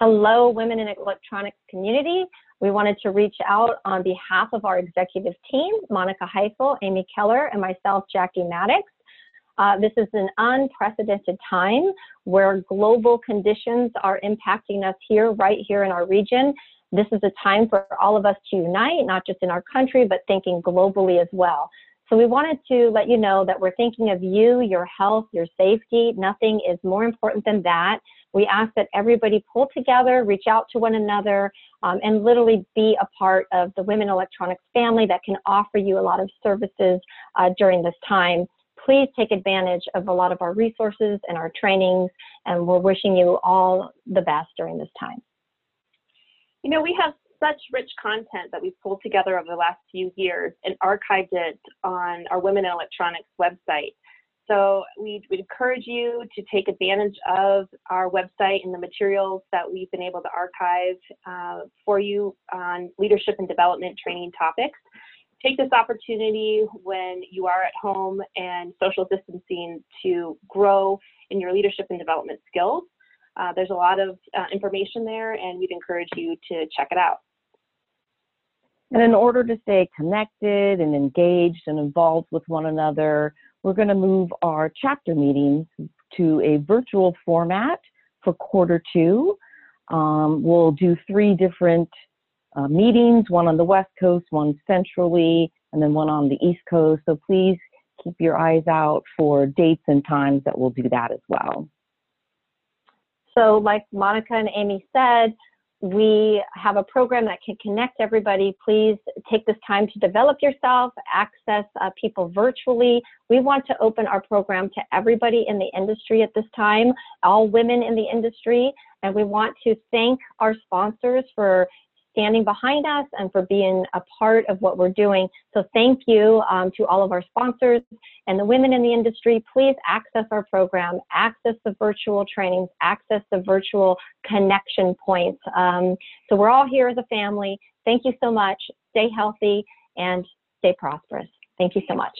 Hello, women in electronics community. We wanted to reach out on behalf of our executive team, Monica Heifel, Amy Keller, and myself, Jackie Maddox. Uh, this is an unprecedented time where global conditions are impacting us here, right here in our region. This is a time for all of us to unite, not just in our country, but thinking globally as well. So we wanted to let you know that we're thinking of you, your health, your safety. Nothing is more important than that. We ask that everybody pull together, reach out to one another, um, and literally be a part of the Women Electronics family that can offer you a lot of services uh, during this time. Please take advantage of a lot of our resources and our trainings, and we're wishing you all the best during this time. You know, we have such rich content that we've pulled together over the last few years and archived it on our Women in Electronics website. So we would encourage you to take advantage of our website and the materials that we've been able to archive uh, for you on leadership and development training topics. Take this opportunity when you are at home and social distancing to grow in your leadership and development skills. Uh, there's a lot of uh, information there, and we'd encourage you to check it out. And in order to stay connected and engaged and involved with one another, we're going to move our chapter meetings to a virtual format for quarter two. Um, we'll do three different uh, meetings, one on the West Coast, one centrally, and then one on the East Coast. So please keep your eyes out for dates and times that we'll do that as well. So like Monica and Amy said, we have a program that can connect everybody. Please take this time to develop yourself, access uh, people virtually. We want to open our program to everybody in the industry at this time, all women in the industry, and we want to thank our sponsors for standing behind us and for being a part of what we're doing. So thank you um, to all of our sponsors and the women in the industry. Please access our program, access the virtual trainings, access the virtual connection points. Um, so we're all here as a family. Thank you so much. Stay healthy and stay prosperous. Thank you so much.